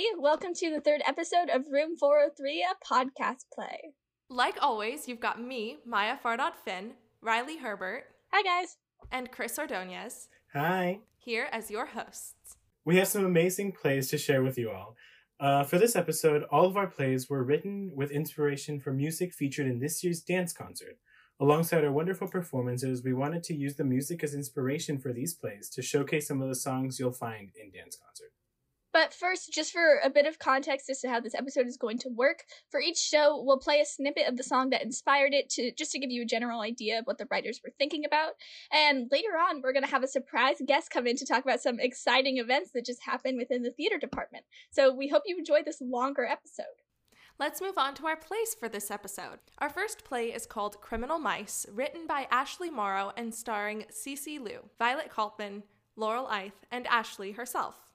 everybody. Welcome to the third episode of Room 403, a podcast play. Like always, you've got me, Maya Fardot Finn, Riley Herbert, Hi, guys. and Chris Ordonez Hi. here as your hosts. We have some amazing plays to share with you all. Uh, for this episode, all of our plays were written with inspiration from music featured in this year's dance concert. Alongside our wonderful performances, we wanted to use the music as inspiration for these plays to showcase some of the songs you'll find in dance concert. But first, just for a bit of context as to how this episode is going to work, for each show, we'll play a snippet of the song that inspired it to just to give you a general idea of what the writers were thinking about. And later on, we're going to have a surprise guest come in to talk about some exciting events that just happened within the theater department. So we hope you enjoy this longer episode. Let's move on to our plays for this episode. Our first play is called Criminal Mice, written by Ashley Morrow and starring Cece Liu, Violet Kaltman, Laurel Eith, and Ashley herself.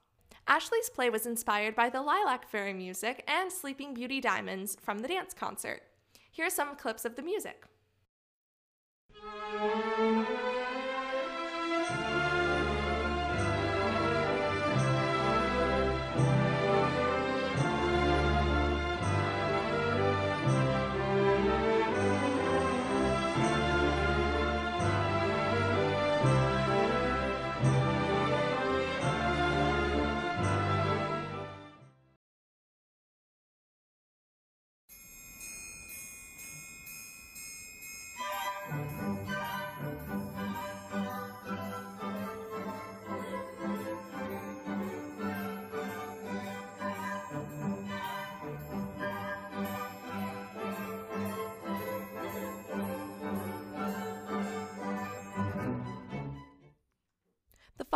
Ashley's play was inspired by the Lilac Fairy music and Sleeping Beauty Diamonds from the dance concert. Here are some clips of the music.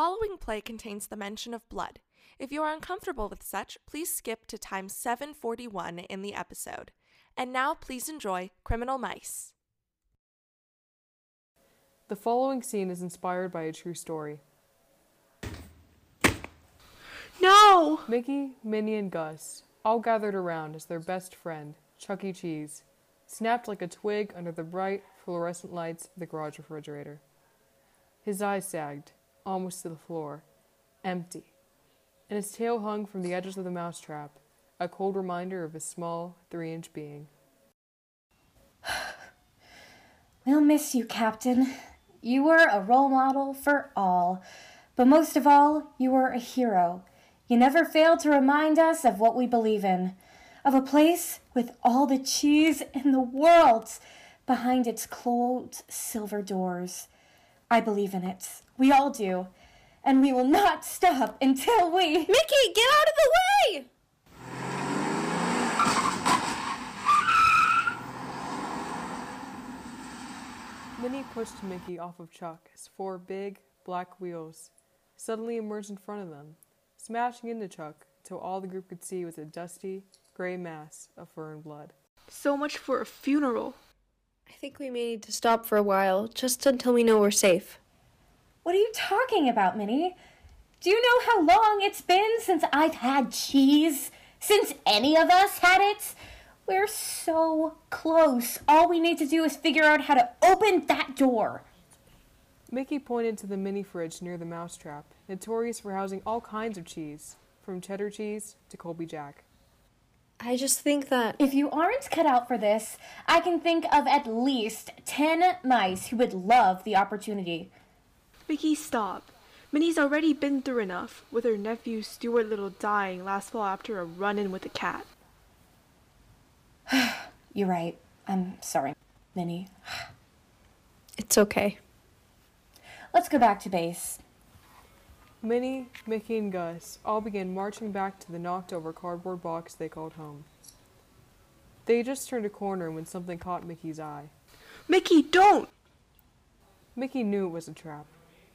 Following play contains the mention of blood. If you are uncomfortable with such, please skip to time 741 in the episode. And now please enjoy Criminal Mice. The following scene is inspired by a true story. No! Mickey, Minnie, and Gus all gathered around as their best friend, Chuck E. Cheese, snapped like a twig under the bright fluorescent lights of the garage refrigerator. His eyes sagged, almost to the floor, empty, and his tail hung from the edges of the mousetrap, a cold reminder of his small, three inch being. We'll miss you, Captain. You were a role model for all. But most of all, you were a hero. You never failed to remind us of what we believe in, of a place with all the cheese in the world behind its closed silver doors. I believe in it. We all do. And we will not stop until we. Mickey, get out of the way! Minnie pushed Mickey off of Chuck as four big, black wheels suddenly emerged in front of them, smashing into Chuck till all the group could see was a dusty, gray mass of fur and blood. So much for a funeral. I think we may need to stop for a while, just until we know we're safe. What are you talking about, Minnie? Do you know how long it's been since I've had cheese? Since any of us had it? We're so close. All we need to do is figure out how to open that door. Mickey pointed to the mini fridge near the mousetrap, notorious for housing all kinds of cheese, from cheddar cheese to Colby Jack. I just think that. If you aren't cut out for this, I can think of at least 10 mice who would love the opportunity. Mickey, stop. Minnie's already been through enough, with her nephew Stuart Little dying last fall after a run in with a cat. You're right. I'm sorry, Minnie. It's okay. Let's go back to base. Minnie, Mickey, and Gus all began marching back to the knocked over cardboard box they called home. They just turned a corner when something caught Mickey's eye. Mickey, don't! Mickey knew it was a trap.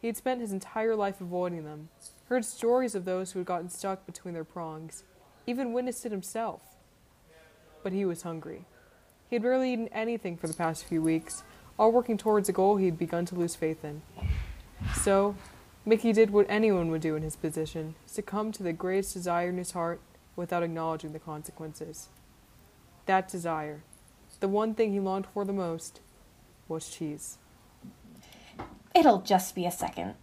He had spent his entire life avoiding them, heard stories of those who had gotten stuck between their prongs, even witnessed it himself. But he was hungry. He had barely eaten anything for the past few weeks, all working towards a goal he had begun to lose faith in. So, Mickey did what anyone would do in his position succumb to the greatest desire in his heart without acknowledging the consequences. That desire, the one thing he longed for the most, was cheese. It'll just be a second.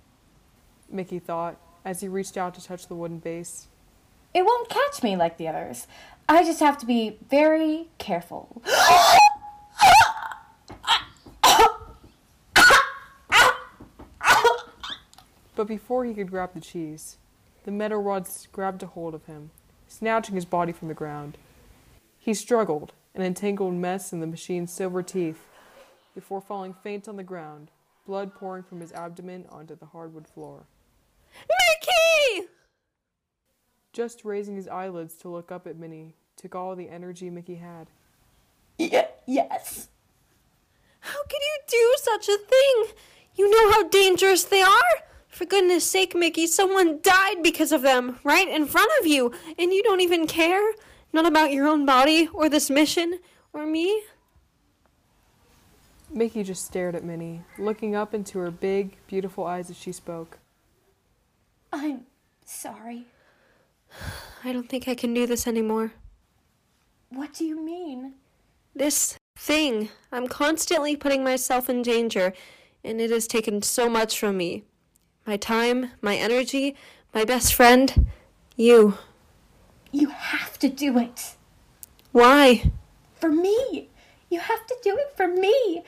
Mickey thought as he reached out to touch the wooden base. it won't catch me like the others. I just have to be very careful. But before he could grab the cheese, the metal rods grabbed a hold of him, snatching his body from the ground. He struggled, an entangled mess in the machine's silver teeth, before falling faint on the ground, blood pouring from his abdomen onto the hardwood floor. Mickey! Just raising his eyelids to look up at Minnie took all the energy Mickey had. Y- yes. How could you do such a thing? You know how dangerous they are? For goodness sake, Mickey, someone died because of them, right in front of you, and you don't even care? Not about your own body, or this mission, or me? Mickey just stared at Minnie, looking up into her big, beautiful eyes as she spoke. I'm sorry. I don't think I can do this anymore. What do you mean? This thing. I'm constantly putting myself in danger, and it has taken so much from me. My time, my energy, my best friend, you. You have to do it. Why? For me. You have to do it for me.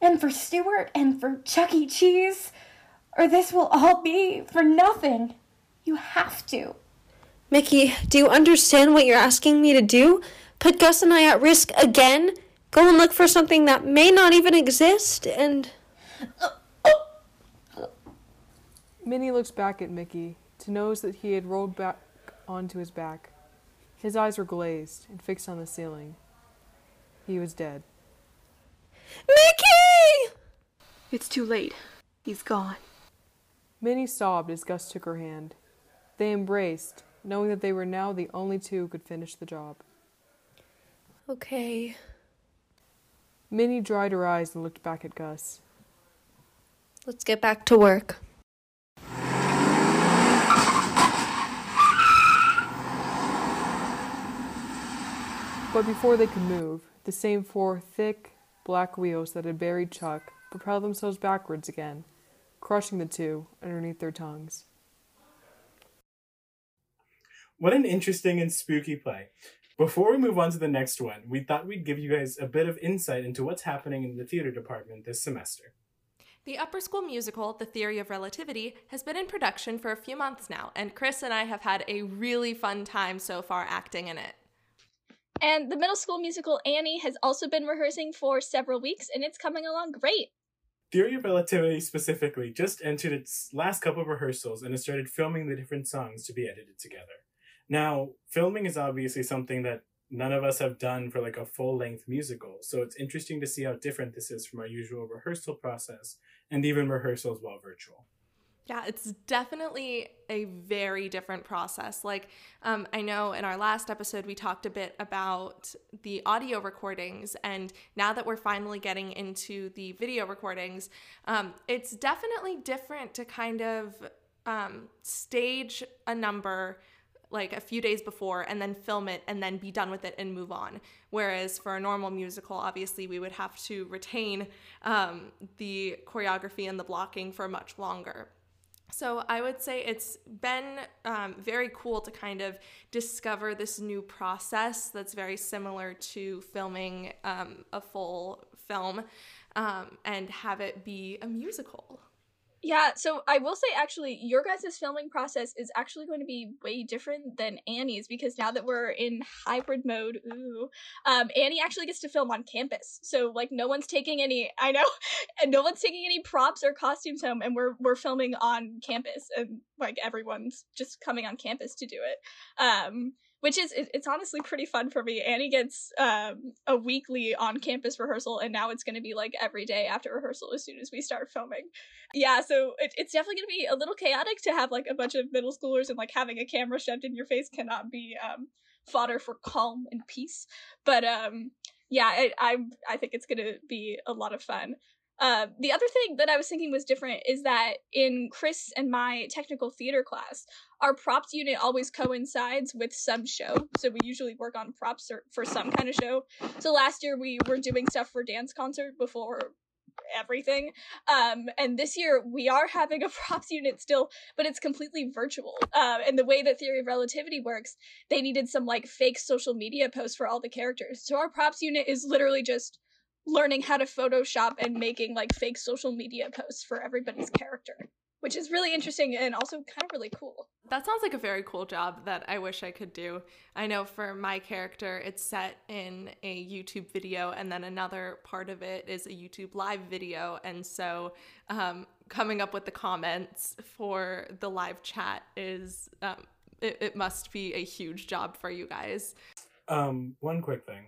And for Stuart and for Chuck E. Cheese. Or this will all be for nothing. You have to. Mickey, do you understand what you're asking me to do? Put Gus and I at risk again? Go and look for something that may not even exist and. Minnie looks back at Mickey to notice that he had rolled back onto his back. His eyes were glazed and fixed on the ceiling. He was dead. Mickey! It's too late. He's gone. Minnie sobbed as Gus took her hand. They embraced, knowing that they were now the only two who could finish the job. Okay. Minnie dried her eyes and looked back at Gus. Let's get back to work. But before they could move, the same four thick, black wheels that had buried Chuck propelled themselves backwards again, crushing the two underneath their tongues. What an interesting and spooky play. Before we move on to the next one, we thought we'd give you guys a bit of insight into what's happening in the theater department this semester. The upper school musical, The Theory of Relativity, has been in production for a few months now, and Chris and I have had a really fun time so far acting in it. And the middle school musical Annie has also been rehearsing for several weeks, and it's coming along great. Theory of Relativity specifically just entered its last couple of rehearsals and has started filming the different songs to be edited together. Now, filming is obviously something that none of us have done for like a full length musical, so it's interesting to see how different this is from our usual rehearsal process and even rehearsals while virtual. Yeah, it's definitely a very different process. Like, um, I know in our last episode, we talked a bit about the audio recordings, and now that we're finally getting into the video recordings, um, it's definitely different to kind of um, stage a number like a few days before and then film it and then be done with it and move on. Whereas for a normal musical, obviously, we would have to retain um, the choreography and the blocking for much longer. So I would say it's been um, very cool to kind of discover this new process that's very similar to filming um, a full film um, and have it be a musical. Yeah, so I will say actually, your guys' filming process is actually going to be way different than Annie's because now that we're in hybrid mode, ooh, um, Annie actually gets to film on campus. So like, no one's taking any. I know, and no one's taking any props or costumes home, and we're we're filming on campus, and like everyone's just coming on campus to do it. Um, which is it, it's honestly pretty fun for me. Annie gets um, a weekly on campus rehearsal, and now it's going to be like every day after rehearsal as soon as we start filming. Yeah, so it, it's definitely going to be a little chaotic to have like a bunch of middle schoolers and like having a camera shoved in your face cannot be um, fodder for calm and peace. But um, yeah, I, I I think it's going to be a lot of fun. Uh, the other thing that I was thinking was different is that in Chris and my technical theater class, our props unit always coincides with some show. So we usually work on props or, for some kind of show. So last year we were doing stuff for dance concert before everything. Um, and this year we are having a props unit still, but it's completely virtual. Uh, and the way that theory of relativity works, they needed some like fake social media posts for all the characters. So our props unit is literally just learning how to Photoshop and making like fake social media posts for everybody's character which is really interesting and also kind of really cool. That sounds like a very cool job that I wish I could do. I know for my character, it's set in a YouTube video, and then another part of it is a YouTube live video. And so, um, coming up with the comments for the live chat is, um, it, it must be a huge job for you guys. Um, one quick thing.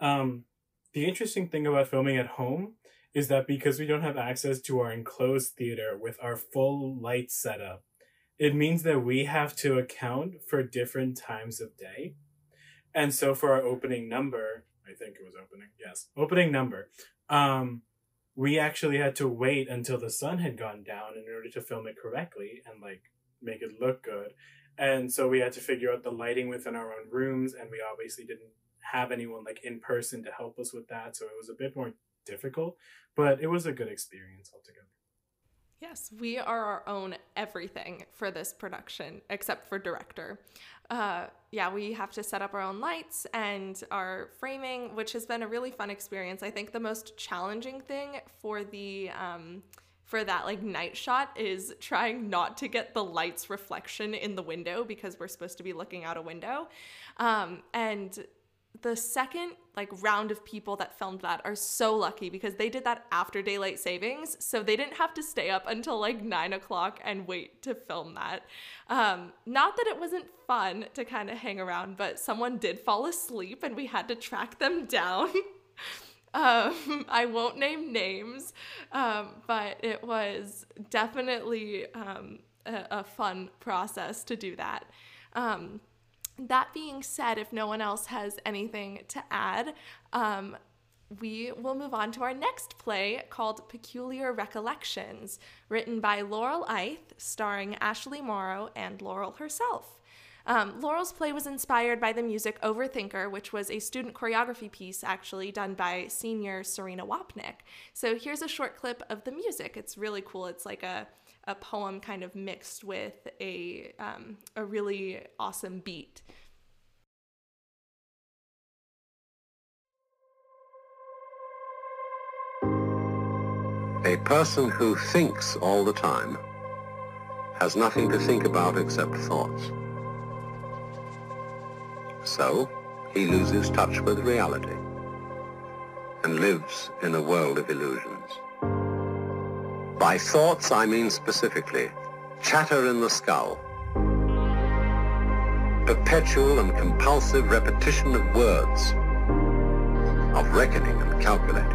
Um, the interesting thing about filming at home is that because we don't have access to our enclosed theater with our full light setup, it means that we have to account for different times of day. And so for our opening number, I think it was opening, yes, opening number, um, we actually had to wait until the sun had gone down in order to film it correctly and like make it look good. And so we had to figure out the lighting within our own rooms, and we obviously didn't have anyone like in person to help us with that. So it was a bit more difficult, but it was a good experience altogether. Yes, we are our own everything for this production, except for director. Uh, yeah, we have to set up our own lights and our framing, which has been a really fun experience. I think the most challenging thing for the um, for that like night shot is trying not to get the light's reflection in the window because we're supposed to be looking out a window, um, and the second like round of people that filmed that are so lucky because they did that after daylight savings so they didn't have to stay up until like nine o'clock and wait to film that. Um, not that it wasn't fun to kind of hang around but someone did fall asleep and we had to track them down. Um, i won't name names um, but it was definitely um, a, a, fun process to do that. Um, that being said, if no one else has anything to add, um, we will move on to our next play called Peculiar Recollections, written by Laurel Eith, starring Ashley Morrow and Laurel herself. Um, Laurel's play was inspired by the music Overthinker, which was a student choreography piece actually done by senior Serena Wapnick. So here's a short clip of the music. It's really cool. It's like a, a poem kind of mixed with a, um, a really awesome beat. A person who thinks all the time has nothing to think about except thoughts. So, he loses touch with reality and lives in a world of illusions. By thoughts, I mean specifically chatter in the skull, perpetual and compulsive repetition of words, of reckoning and calculating.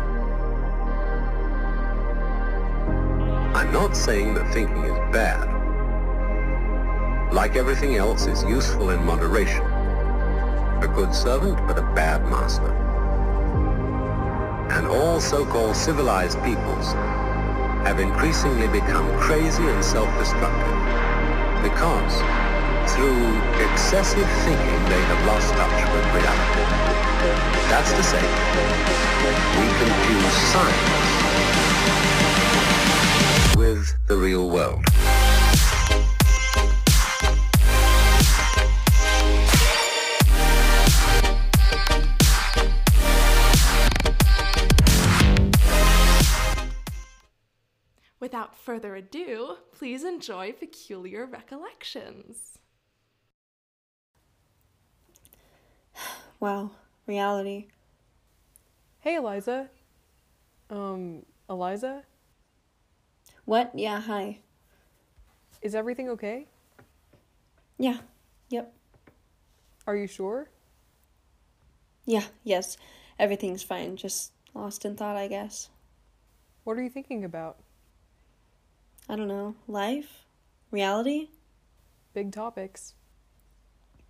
I'm not saying that thinking is bad. Like everything else, it's useful in moderation. A good servant, but a bad master. And all so-called civilized peoples have increasingly become crazy and self-destructive because through excessive thinking they have lost touch with reality. That's to say, we confuse science with the real world. Further ado, please enjoy Peculiar Recollections. Wow, reality. Hey, Eliza. Um, Eliza? What? Yeah, hi. Is everything okay? Yeah, yep. Are you sure? Yeah, yes. Everything's fine. Just lost in thought, I guess. What are you thinking about? I don't know. Life? Reality? Big topics.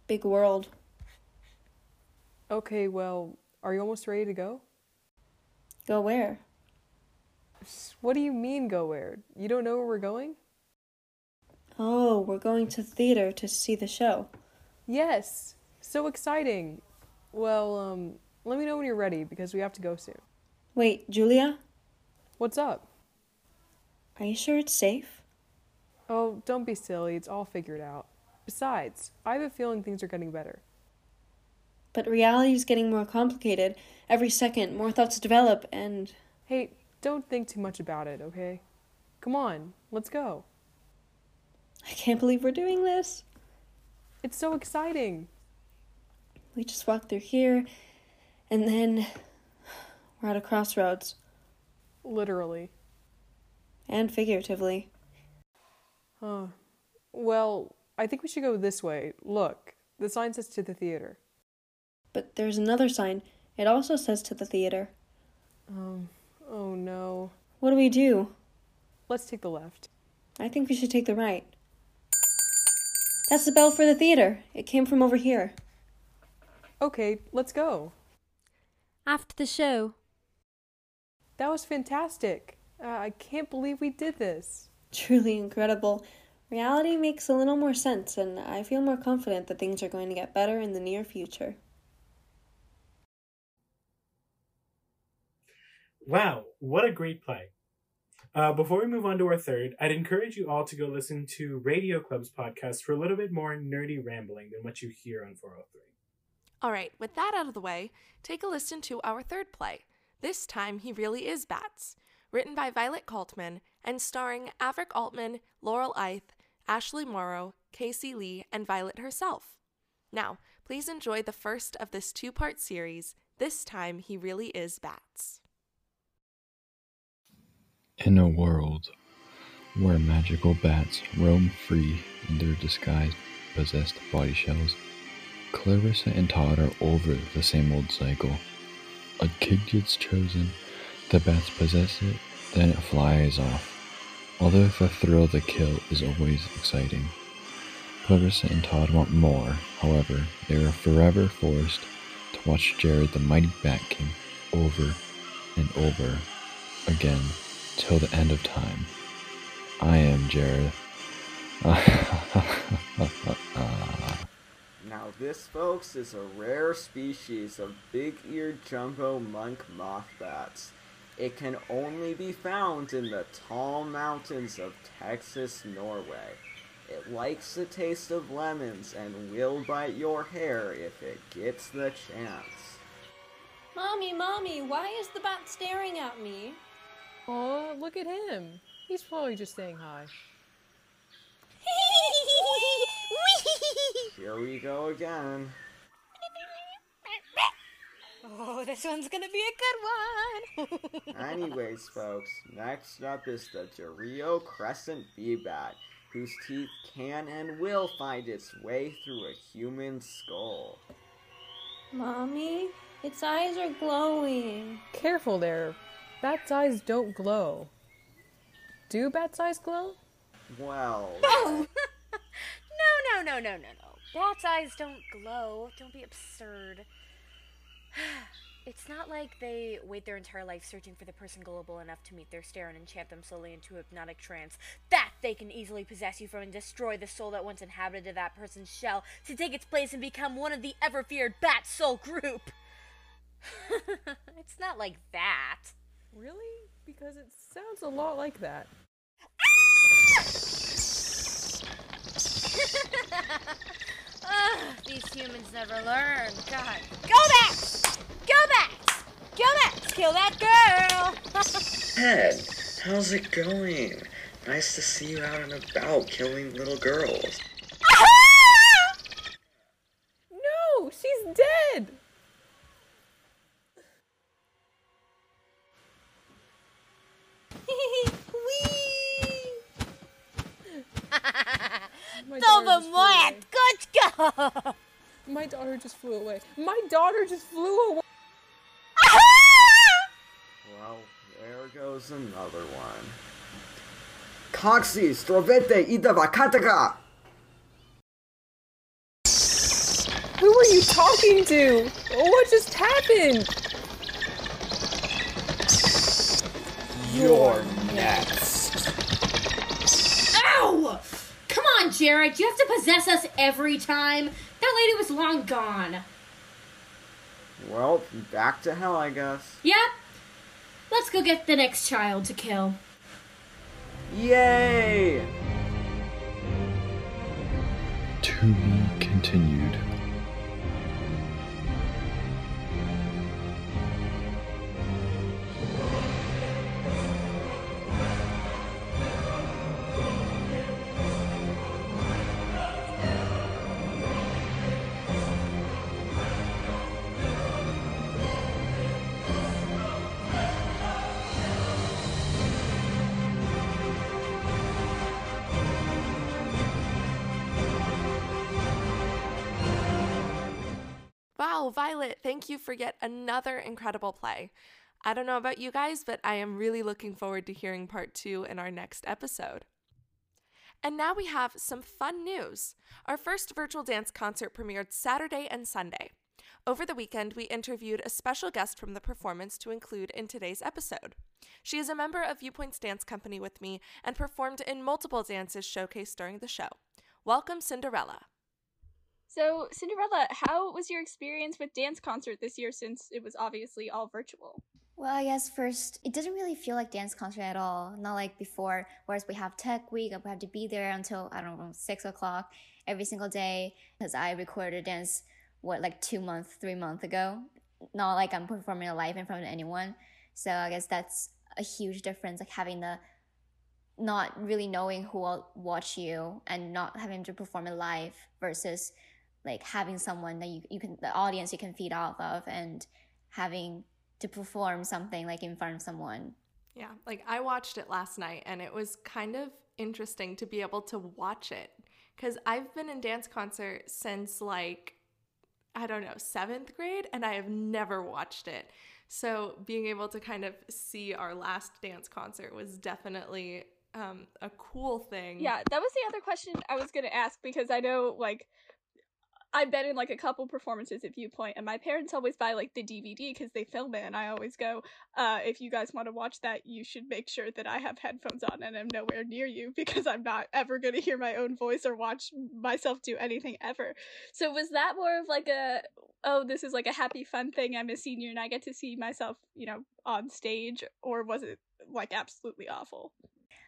Big world. Okay, well, are you almost ready to go? Go where? What do you mean go where? You don't know where we're going? Oh, we're going to theater to see the show. Yes. So exciting. Well, um, let me know when you're ready because we have to go soon. Wait, Julia? What's up? Are you sure it's safe? Oh, don't be silly. It's all figured out. Besides, I have a feeling things are getting better. But reality is getting more complicated. Every second, more thoughts develop, and Hey, don't think too much about it, okay? Come on, let's go. I can't believe we're doing this. It's so exciting. We just walked through here, and then we're at a crossroads, Literally. And figuratively. Huh. Well, I think we should go this way. Look, the sign says to the theater. But there's another sign. It also says to the theater. Um, oh no. What do we do? Let's take the left. I think we should take the right. That's the bell for the theater. It came from over here. Okay, let's go. After the show, That was fantastic. Uh, I can't believe we did this. Truly incredible. Reality makes a little more sense, and I feel more confident that things are going to get better in the near future. Wow, what a great play. Uh, before we move on to our third, I'd encourage you all to go listen to Radio Club's podcast for a little bit more nerdy rambling than what you hear on 403. All right, with that out of the way, take a listen to our third play. This time, He Really Is Bats, written by Violet Kaltman and starring Averick Altman, Laurel Eith, Ashley Morrow, Casey Lee, and Violet herself. Now, please enjoy the first of this two part series. This time, He Really Is Bats. In a world where magical bats roam free in their disguised, possessed body shells, Clarissa and Todd are over the same old cycle. A kid gets chosen, the bats possess it, then it flies off. Although the thrill of the kill is always exciting. Clarissa and Todd want more, however, they are forever forced to watch Jared the mighty Bat King over and over again till the end of time. I am Jared. Now this, folks, is a rare species of big-eared jumbo monk moth bats. It can only be found in the tall mountains of Texas, Norway. It likes the taste of lemons and will bite your hair if it gets the chance. Mommy, Mommy, why is the bat staring at me? Oh, look at him. He's probably just saying hi. Here we go again. Oh, this one's gonna be a good one. Anyways, folks, next up is the Dario Crescent Bee Bat, whose teeth can and will find its way through a human skull. Mommy, its eyes are glowing. Careful there. Bat's eyes don't glow. Do bat's eyes glow? Well, No! Oh! no, no, no, no, no, no. Bats' eyes don't glow. Don't be absurd. It's not like they wait their entire life searching for the person gullible enough to meet their stare and enchant them slowly into a hypnotic trance. That they can easily possess you from and destroy the soul that once inhabited that person's shell to take its place and become one of the ever feared Bat Soul group. it's not like that. Really? Because it sounds a lot like that. Ugh, these humans never learn. God. Go bats! Go bats! Go bats! Kill that girl! Ted, how's it going? Nice to see you out and about killing little girls. No, she's dead. My daughter just flew away. Good go! My daughter just flew away. My daughter just flew away. Well, there goes another one. Coxie, strovete i vakataka! Who are you talking to? Oh, what just happened? You're next. Ow! Come on, Jared. You have to possess us every time. That lady was long gone. Well, back to hell, I guess. Yep. Let's go get the next child to kill. Yay! To be Wow, Violet, thank you for yet another incredible play. I don't know about you guys, but I am really looking forward to hearing part two in our next episode. And now we have some fun news. Our first virtual dance concert premiered Saturday and Sunday. Over the weekend, we interviewed a special guest from the performance to include in today's episode. She is a member of Viewpoints Dance Company with me and performed in multiple dances showcased during the show. Welcome, Cinderella. So, Cinderella, how was your experience with dance concert this year since it was obviously all virtual? Well, I guess first, it doesn't really feel like dance concert at all. Not like before, whereas we have tech week, we have to be there until, I don't know, six o'clock every single day. Because I recorded dance, what, like two months, three months ago. Not like I'm performing live in front of anyone. So I guess that's a huge difference, like having the not really knowing who will watch you and not having to perform it live versus like having someone that you, you can the audience you can feed off of and having to perform something like in front of someone Yeah, like I watched it last night and it was kind of interesting to be able to watch it because I've been in dance concert since like, I don't know, seventh grade and I have never watched it. So being able to kind of see our last dance concert was definitely um, a cool thing. Yeah, that was the other question I was going to ask because I know, like, I've been in like a couple performances at Viewpoint, and my parents always buy like the DVD because they film it, and I always go, uh, if you guys want to watch that, you should make sure that I have headphones on and I'm nowhere near you because I'm not ever going to hear my own voice or watch myself do anything ever. So was that more of like a, oh, this is like a happy fun thing? I'm a senior and I get to see myself, you know, on stage, or was it like absolutely awful?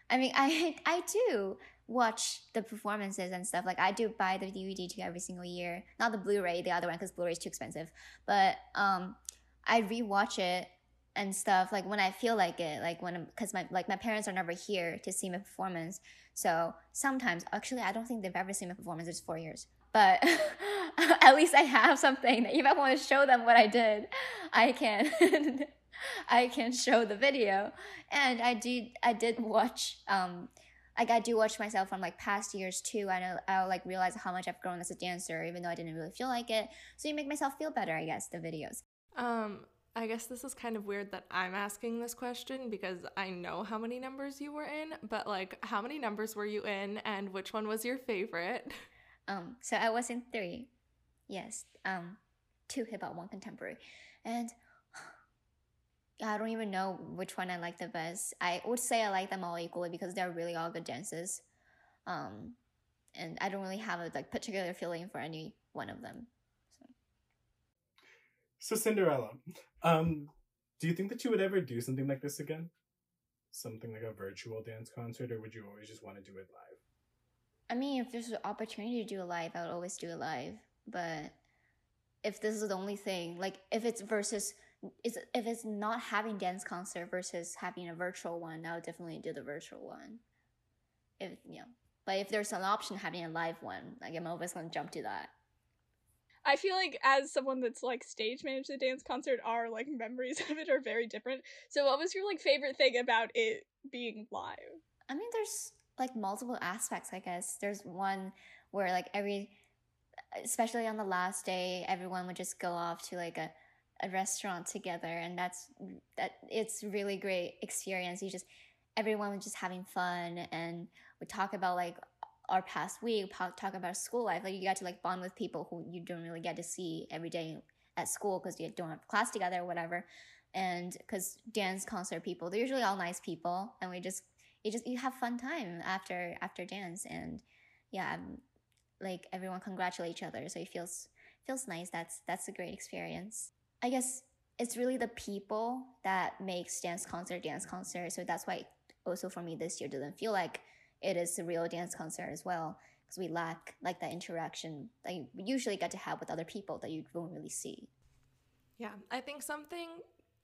I mean, I I do watch the performances and stuff. Like I do buy the DVD to every single year, not the Blu-ray, the other one because Blu-ray is too expensive. But um, I rewatch it and stuff like when I feel like it, like when because my like my parents are never here to see my performance. So sometimes, actually, I don't think they've ever seen my performance. It's four years, but at least I have something. If I want to show them what I did, I can. I can show the video. And I did I did watch um like I do watch myself from like past years too. I know I'll like realize how much I've grown as a dancer, even though I didn't really feel like it. So you make myself feel better, I guess, the videos. Um, I guess this is kind of weird that I'm asking this question because I know how many numbers you were in, but like how many numbers were you in and which one was your favorite? Um, so I was in three. Yes. Um, two hip hop, one contemporary. And I don't even know which one I like the best. I would say I like them all equally because they're really all good dances. Um, and I don't really have a like particular feeling for any one of them. So Cinderella, um, do you think that you would ever do something like this again? Something like a virtual dance concert, or would you always just want to do it live? I mean, if there's an opportunity to do it live, I would always do it live. But if this is the only thing, like if it's versus is if it's not having dance concert versus having a virtual one, I would definitely do the virtual one. If you know, but if there's an option having a live one, like I'm always gonna jump to that. I feel like as someone that's like stage managed the dance concert, our like memories of it are very different. So what was your like favorite thing about it being live? I mean, there's like multiple aspects. I guess there's one where like every, especially on the last day, everyone would just go off to like a a restaurant together and that's that it's really great experience. You just everyone was just having fun and we talk about like our past week talk about school life. Like you got to like bond with people who you don't really get to see every day at school because you don't have class together or whatever. And because dance concert people they're usually all nice people and we just you just you have fun time after after dance. And yeah um, like everyone congratulate each other. So it feels feels nice. That's that's a great experience I guess it's really the people that makes dance concert dance concert. So that's why also for me this year doesn't feel like it is a real dance concert as well because we lack like that interaction that you usually get to have with other people that you don't really see. Yeah, I think something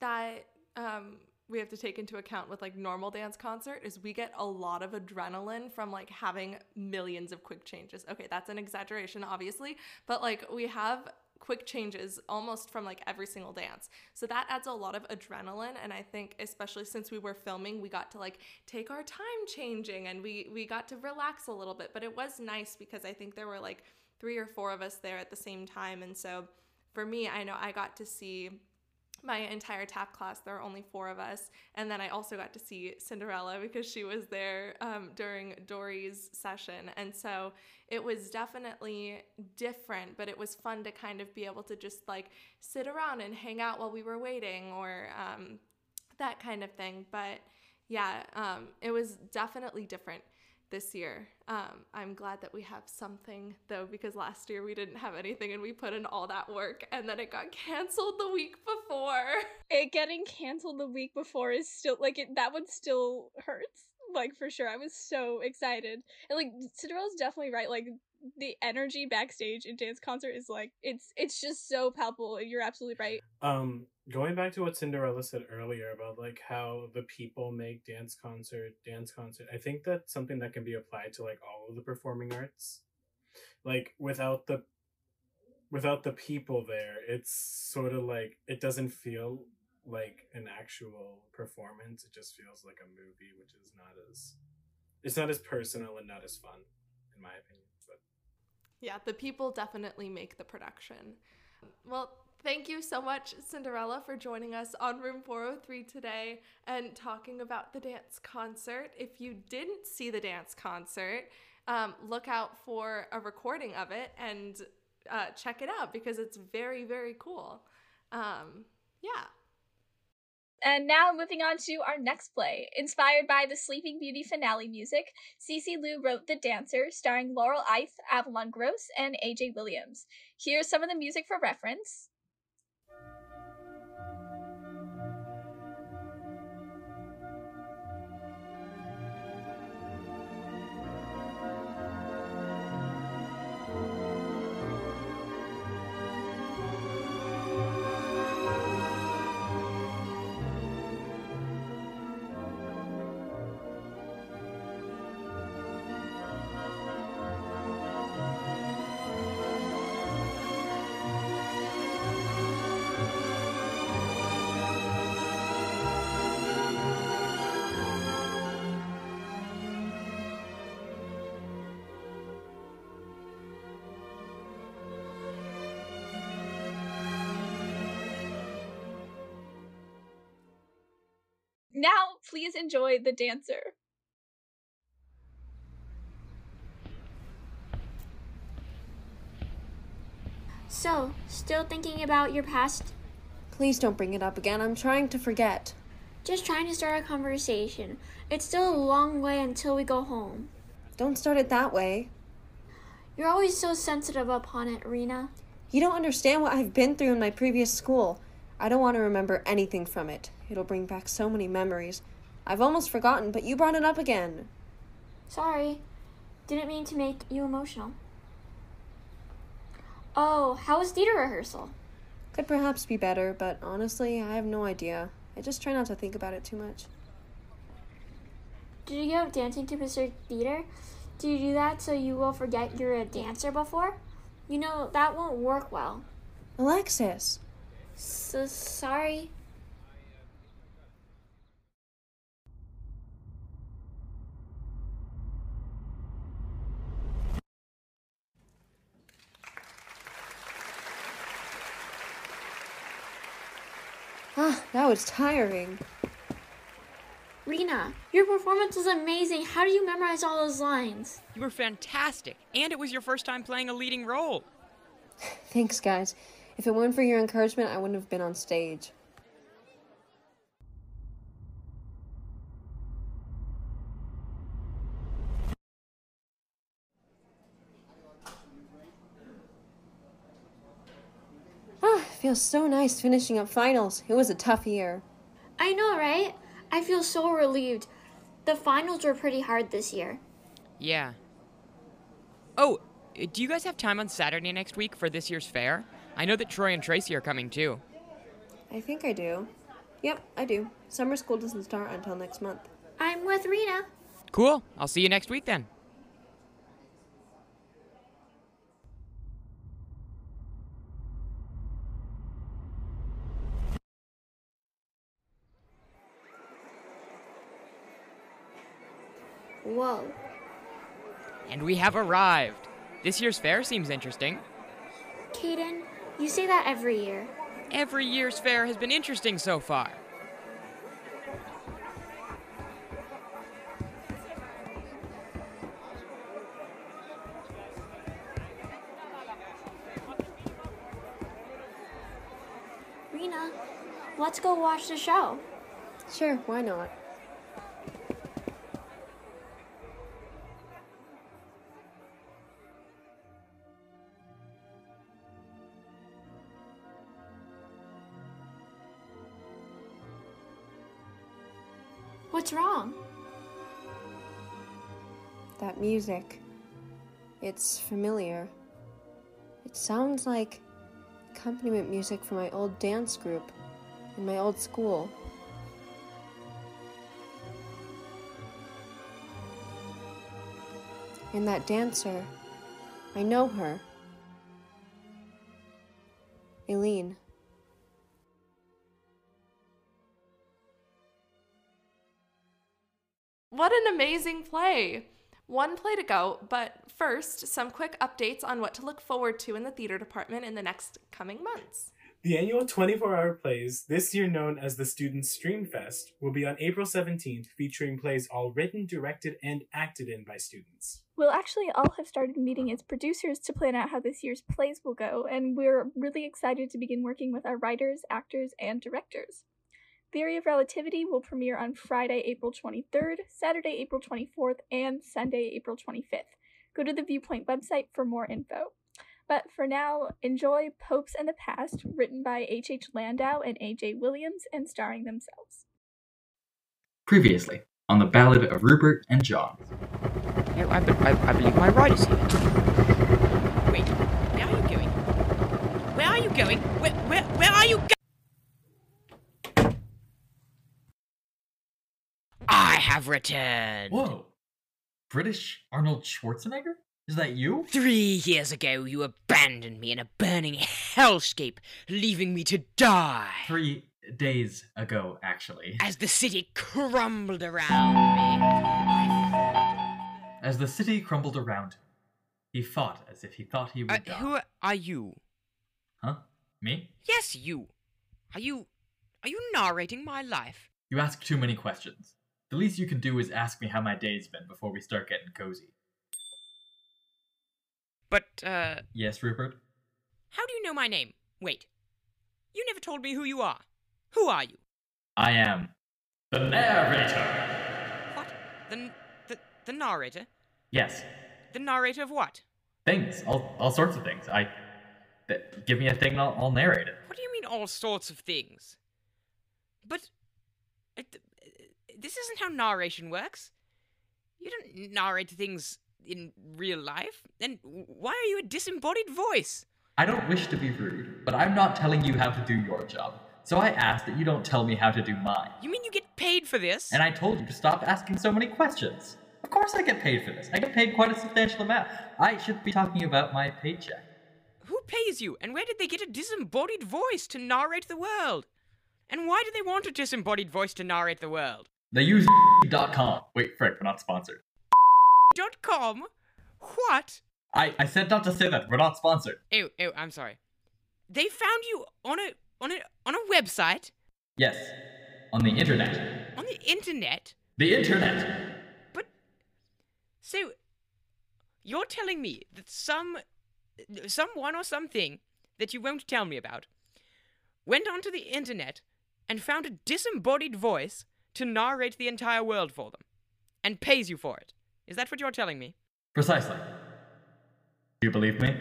that um, we have to take into account with like normal dance concert is we get a lot of adrenaline from like having millions of quick changes. Okay, that's an exaggeration, obviously, but like we have quick changes almost from like every single dance. So that adds a lot of adrenaline and I think especially since we were filming, we got to like take our time changing and we we got to relax a little bit, but it was nice because I think there were like 3 or 4 of us there at the same time and so for me, I know I got to see my entire tap class. There were only four of us. And then I also got to see Cinderella because she was there um, during Dory's session. And so it was definitely different, but it was fun to kind of be able to just like sit around and hang out while we were waiting or um, that kind of thing. But yeah, um, it was definitely different this year. Um, I'm glad that we have something though, because last year we didn't have anything and we put in all that work and then it got canceled the week before. It getting canceled the week before is still like it that one still hurts. Like for sure. I was so excited. And like Cinderella's definitely right. Like the energy backstage in dance concert is like it's it's just so palpable. You're absolutely right. Um going back to what Cinderella said earlier about like how the people make dance concert dance concert I think that's something that can be applied to like all of the performing arts. Like without the without the people there it's sort of like it doesn't feel like an actual performance. It just feels like a movie which is not as it's not as personal and not as fun in my opinion but yeah the people definitely make the production. Well Thank you so much, Cinderella, for joining us on Room 403 today and talking about the dance concert. If you didn't see the dance concert, um, look out for a recording of it and uh, check it out because it's very, very cool. Um, yeah. And now moving on to our next play. Inspired by the Sleeping Beauty finale music, Cece Liu wrote The Dancer, starring Laurel Eith, Avalon Gross, and AJ Williams. Here's some of the music for reference. Please enjoy The Dancer. So, still thinking about your past? Please don't bring it up again. I'm trying to forget. Just trying to start a conversation. It's still a long way until we go home. Don't start it that way. You're always so sensitive upon it, Rena. You don't understand what I've been through in my previous school. I don't want to remember anything from it. It'll bring back so many memories. I've almost forgotten, but you brought it up again. Sorry. Didn't mean to make you emotional. Oh, how was theater rehearsal? Could perhaps be better, but honestly, I have no idea. I just try not to think about it too much. Did you go dancing to Mr. Theater? Do you do that so you will forget you're a dancer before? You know, that won't work well. Alexis! So sorry. Ah, that was tiring. Rena, your performance was amazing. How do you memorize all those lines? You were fantastic, and it was your first time playing a leading role. Thanks, guys. If it weren't for your encouragement, I wouldn't have been on stage. Ah, feels so nice finishing up finals. It was a tough year. I know, right? I feel so relieved. The finals were pretty hard this year. Yeah. Oh, uh, do you guys have time on Saturday next week for this year's fair? I know that Troy and Tracy are coming too. I think I do. Yep, I do. Summer school doesn't start until next month. I'm with Rena. Cool. I'll see you next week then. Whoa. And we have arrived. This year's fair seems interesting. Kaden, you say that every year. Every year's fair has been interesting so far. Rena, let's go watch the show. Sure, why not? Music. It's familiar. It sounds like accompaniment music from my old dance group in my old school. And that dancer, I know her. Eileen. What an amazing play! One play to go, but first, some quick updates on what to look forward to in the theater department in the next coming months. The annual 24 hour plays, this year known as the Student Stream Fest, will be on April 17th, featuring plays all written, directed, and acted in by students. We'll actually all have started meeting as producers to plan out how this year's plays will go, and we're really excited to begin working with our writers, actors, and directors. Theory of Relativity will premiere on Friday, April 23rd, Saturday, April 24th, and Sunday, April 25th. Go to the Viewpoint website for more info. But for now, enjoy Popes and the Past, written by H. H. Landau and A. J. Williams, and starring themselves. Previously, on the Ballad of Rupert and John. No, I, be- I, I believe my ride is here. Wait, where are you going? Where are you going? Where, where, where are you going? I have returned. Whoa! British Arnold Schwarzenegger? Is that you? Three years ago, you abandoned me in a burning hellscape, leaving me to die. Three days ago, actually. As the city crumbled around me. As the city crumbled around him, he fought as if he thought he would me. die. Uh, who are you? Huh? Me? Yes, you. Are you. Are you narrating my life? You ask too many questions. The least you can do is ask me how my day's been before we start getting cozy. But, uh. Yes, Rupert? How do you know my name? Wait. You never told me who you are. Who are you? I am the narrator. What? The. The, the narrator? Yes, The narrator of what? things, all, all sorts of things. I. Th- give me a thing and I'll, I'll narrate it. What do you mean, all sorts of things? But. It, this isn't how narration works. You don't narrate things in real life. Then why are you a disembodied voice? I don't wish to be rude, but I'm not telling you how to do your job. So I ask that you don't tell me how to do mine. You mean you get paid for this? And I told you to stop asking so many questions. Of course I get paid for this. I get paid quite a substantial amount. I should be talking about my paycheck. Who pays you, and where did they get a disembodied voice to narrate the world? And why do they want a disembodied voice to narrate the world? They use .com. Wait, frick, we're not sponsored. Dot com? What? I, I said not to say that. We're not sponsored. Oh, oh, I'm sorry. They found you on a on a on a website Yes, on the internet. on the internet. The internet. But so you're telling me that some someone or something that you won't tell me about went onto the internet and found a disembodied voice to narrate the entire world for them and pays you for it. Is that what you're telling me? Precisely. Do you believe me?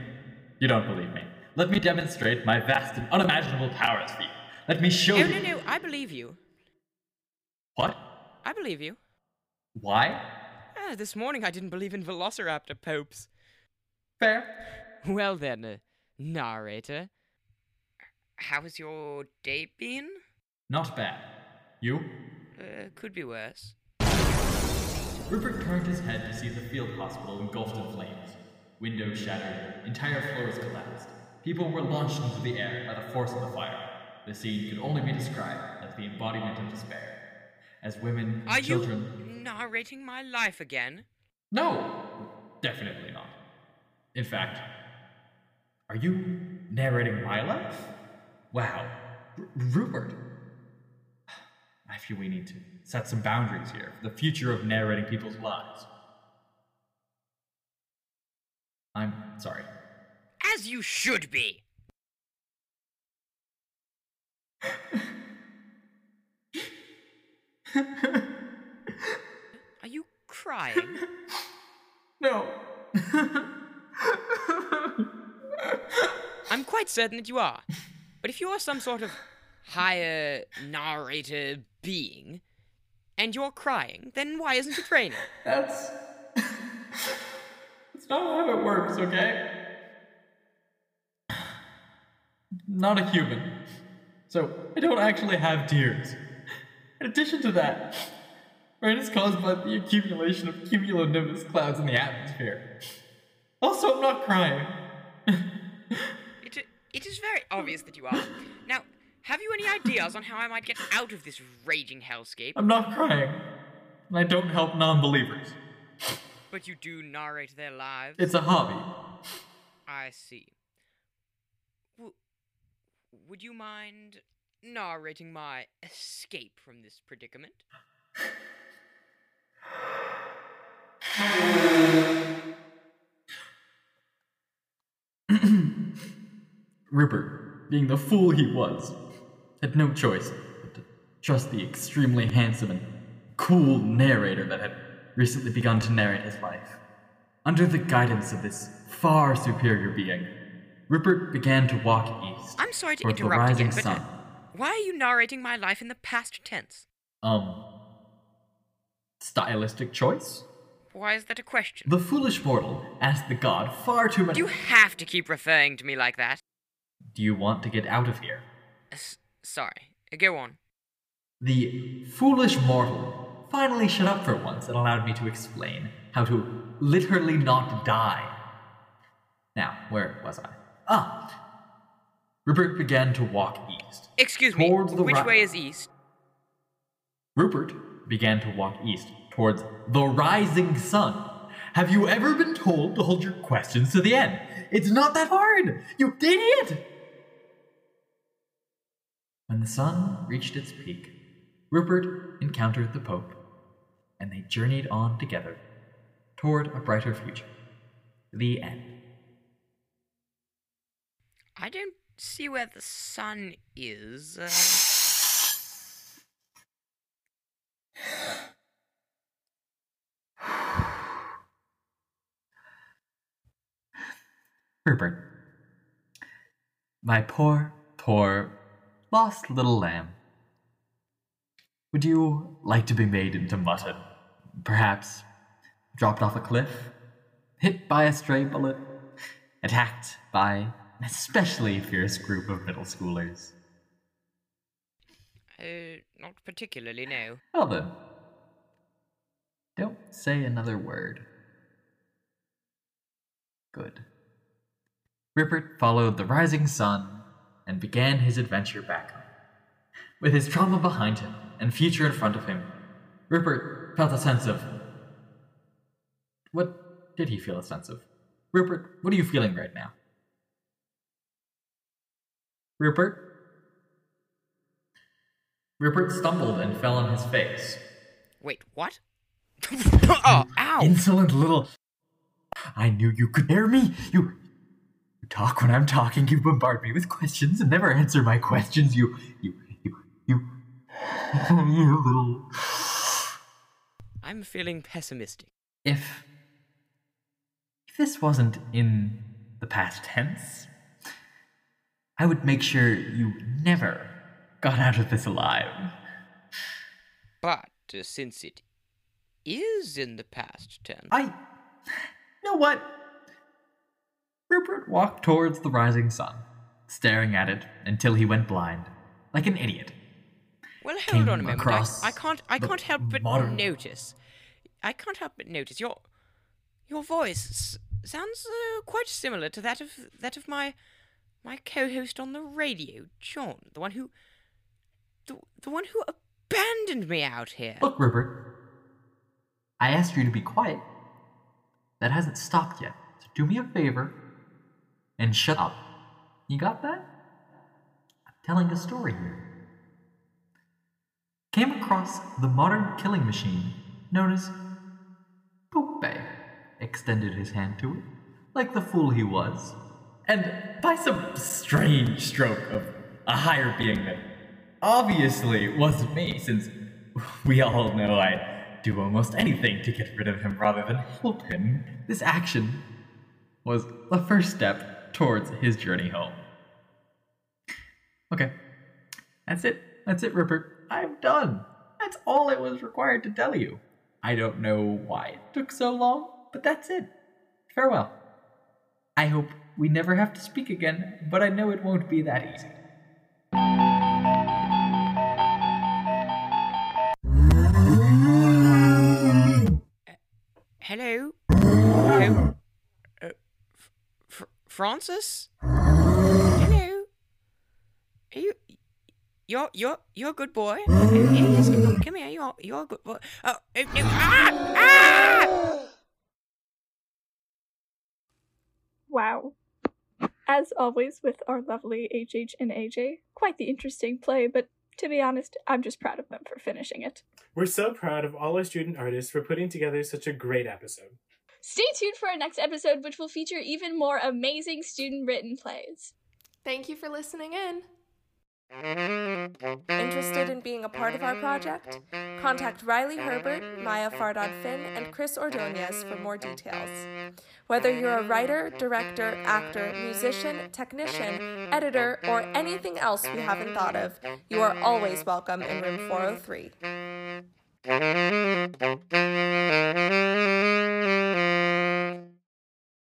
You don't believe me. Let me demonstrate my vast and unimaginable powers for you. Let me show No, you. no, no. No, I believe you. What? I believe you. Why? Ah, this morning I didn't believe in Velociraptor popes. Fair. Well then, uh, narrator. How has your day been? Not bad. You? Uh, could be worse. Rupert turned his head to see the field hospital engulfed in flames. Windows shattered, entire floors collapsed. People were launched into the air by the force of the fire. The scene could only be described as the embodiment of despair. As women and Are children. you narrating my life again? No! Definitely not. In fact, are you narrating my life? Wow. R- Rupert. I feel we need to set some boundaries here for the future of narrating people's lives. I'm sorry. As you should be. Are you crying? No. I'm quite certain that you are. But if you are some sort of higher narrator being, and you're crying, then why isn't it raining? That's. That's not how it works, okay? Not a human. So, I don't actually have tears. In addition to that, rain is caused by the accumulation of cumulonimbus clouds in the atmosphere. Also, I'm not crying. It, it is very obvious that you are. Now, have you any ideas on how I might get out of this raging hellscape? I'm not crying. And I don't help non believers. But you do narrate their lives. It's a hobby. I see. W- would you mind narrating my escape from this predicament? Rupert, being the fool he was, had no choice but to trust the extremely handsome and cool narrator that had recently begun to narrate his life. Under the guidance of this far superior being, Rupert began to walk east. I'm sorry to interrupt rising again, but sun. uh, why are you narrating my life in the past tense? Um, stylistic choice? Why is that a question? The foolish mortal asked the god far too much. Do you have to keep referring to me like that? Do you want to get out of here? S- sorry. Go on. The foolish mortal finally shut up for once and allowed me to explain how to literally not die. Now, where was I? Ah! Rupert began to walk east. Excuse me. The Which ri- way is east? Rupert began to walk east towards the rising sun. Have you ever been told to hold your questions to the end? It's not that hard, you idiot! When the sun reached its peak, Rupert encountered the Pope, and they journeyed on together toward a brighter future. The end. I don't see where the sun is. Uh... Rupert. My poor, poor, lost little lamb. Would you like to be made into mutton? Perhaps dropped off a cliff? Hit by a stray bullet? Attacked by an especially fierce group of middle schoolers? Uh, not particularly, no. Well then. Don't say another word. Good. Rupert followed the rising sun and began his adventure back home. With his trauma behind him and future in front of him, Rupert felt a sense of. What did he feel a sense of? Rupert, what are you feeling right now? Rupert? Rupert stumbled and fell on his face. Wait, what? oh, ow! Insolent little. I knew you could hear me. You. You talk when I'm talking. You bombard me with questions and never answer my questions. You. You. You. You. You little. I'm feeling pessimistic. If. If this wasn't in the past tense, I would make sure you never got out of this alive. But uh, since it is in the past tense. I. You know what? Rupert walked towards the rising sun, staring at it until he went blind, like an idiot. Well, hold Came on a moment. I, I can't. I can't help but modern- notice. I can't help but notice your your voice s- sounds uh, quite similar to that of that of my my co-host on the radio, John, the one who the the one who abandoned me out here. Look, Rupert. I asked you to be quiet. That hasn't stopped yet. So do me a favor and shut up. You got that? I'm telling a story here. Came across the modern killing machine known as Pope extended his hand to it, like the fool he was, and by some strange stroke of a higher being that obviously wasn't me, since we all know I'd do almost anything to get rid of him rather than help him. This action was the first step towards his journey home. Okay, that's it. That's it, Rupert. I'm done. That's all it was required to tell you. I don't know why it took so long, but that's it. Farewell. I hope we never have to speak again, but I know it won't be that easy. Hello. Hello. Francis. Hello. Are you? You're you're you're a good boy. Uh, yes, come, come here. You're you're a good boy. Oh, uh, no, ah, ah! Wow. As always with our lovely HH and AJ, quite the interesting play, but to be honest, I'm just proud of them for finishing it. We're so proud of all our student artists for putting together such a great episode. Stay tuned for our next episode, which will feature even more amazing student written plays. Thank you for listening in. Interested in being a part of our project? Contact Riley Herbert, Maya Fardad Finn, and Chris Ordonez for more details. Whether you're a writer, director, actor, musician, technician, editor, or anything else we haven't thought of, you are always welcome in room 403. バーバーバーバー。